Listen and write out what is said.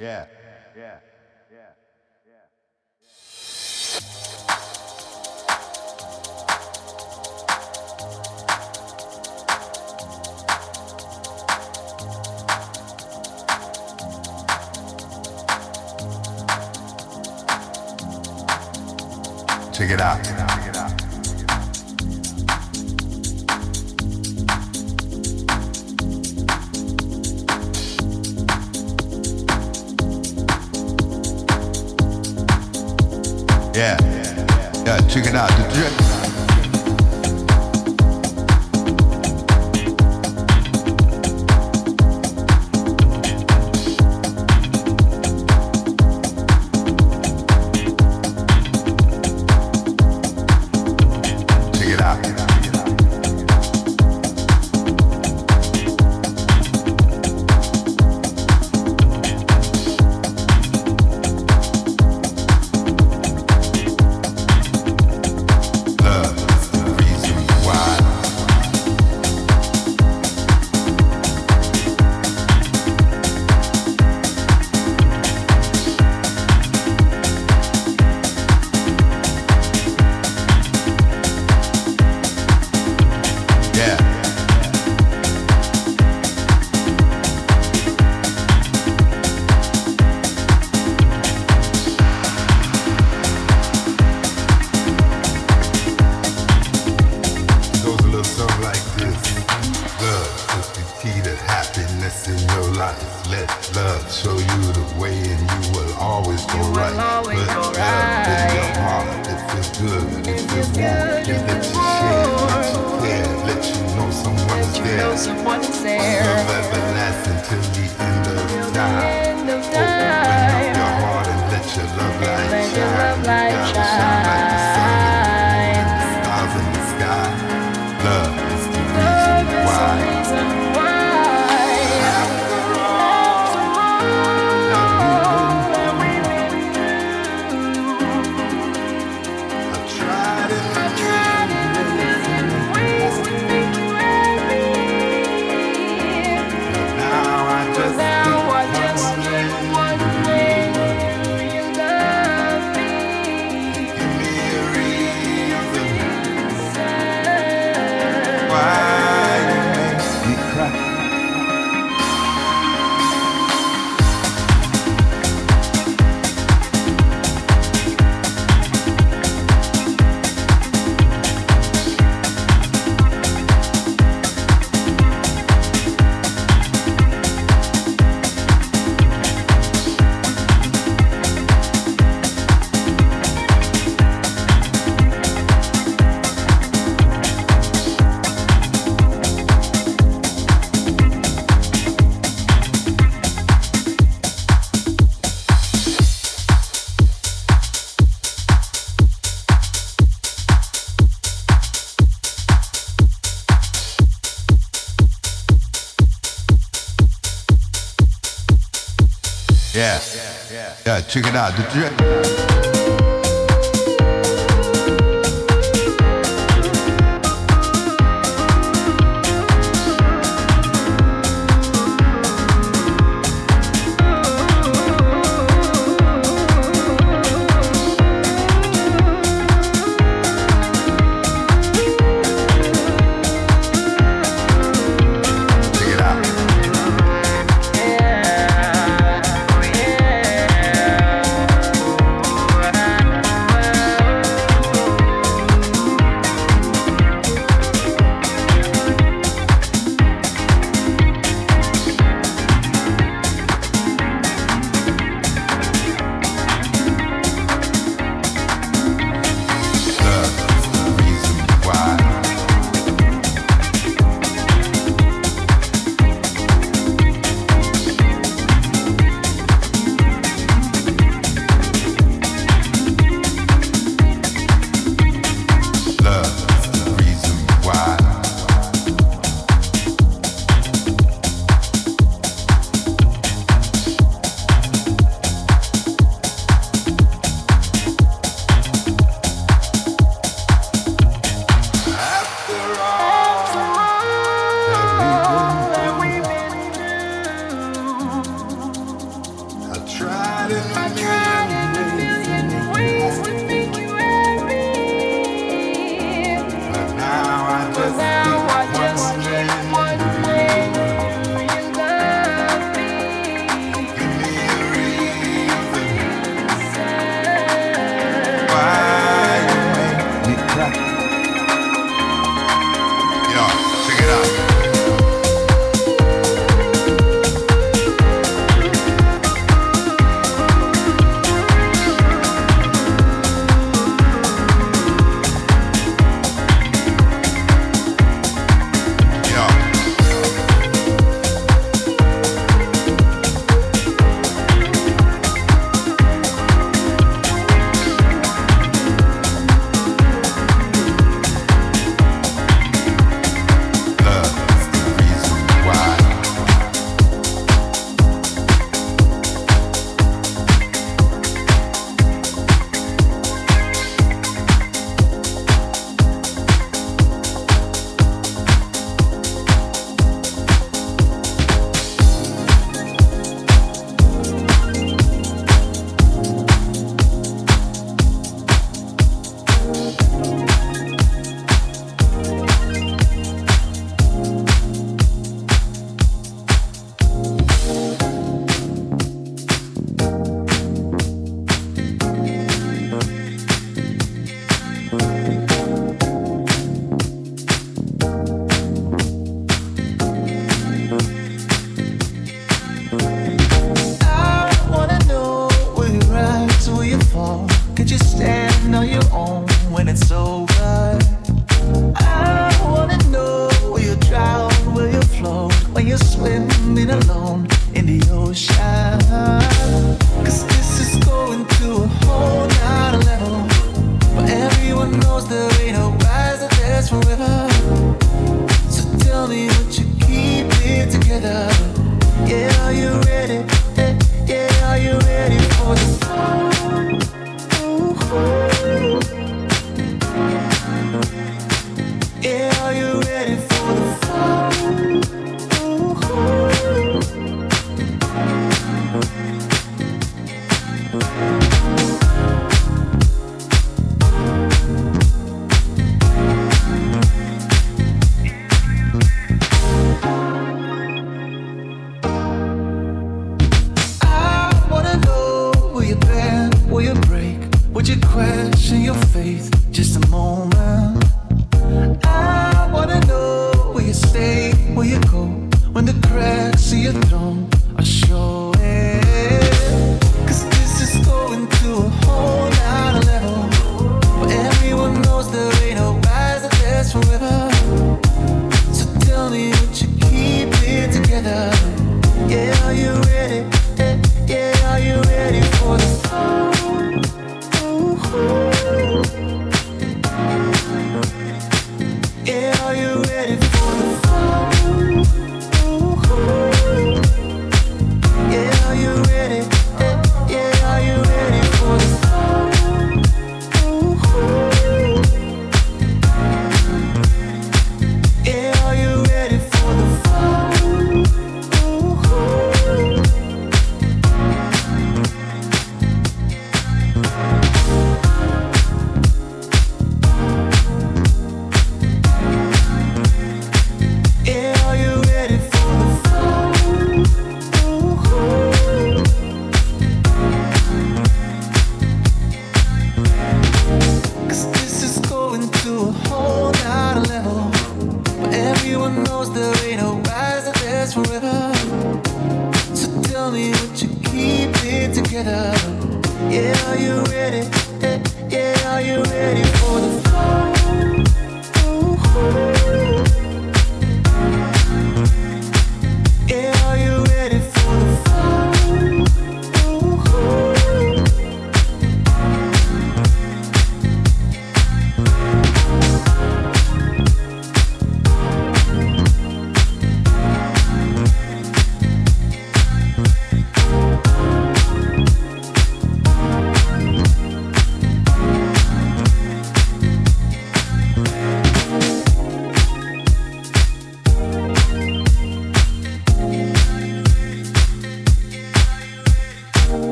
Yeah. Yeah. Yeah. Check it out. Check it out. Yeah. Yeah, check it out. The drip. In your life. Let love show you the way and you will always go will right. always Put go love in your heart. It feels good. It feels feels warm. good, It it lets you share, lets you care, let you know someone is Let you there. know someone is there. Love everlasting till the end of time. end of Open up your heart and let your love light Let shine. Yeah. Yeah, check it out.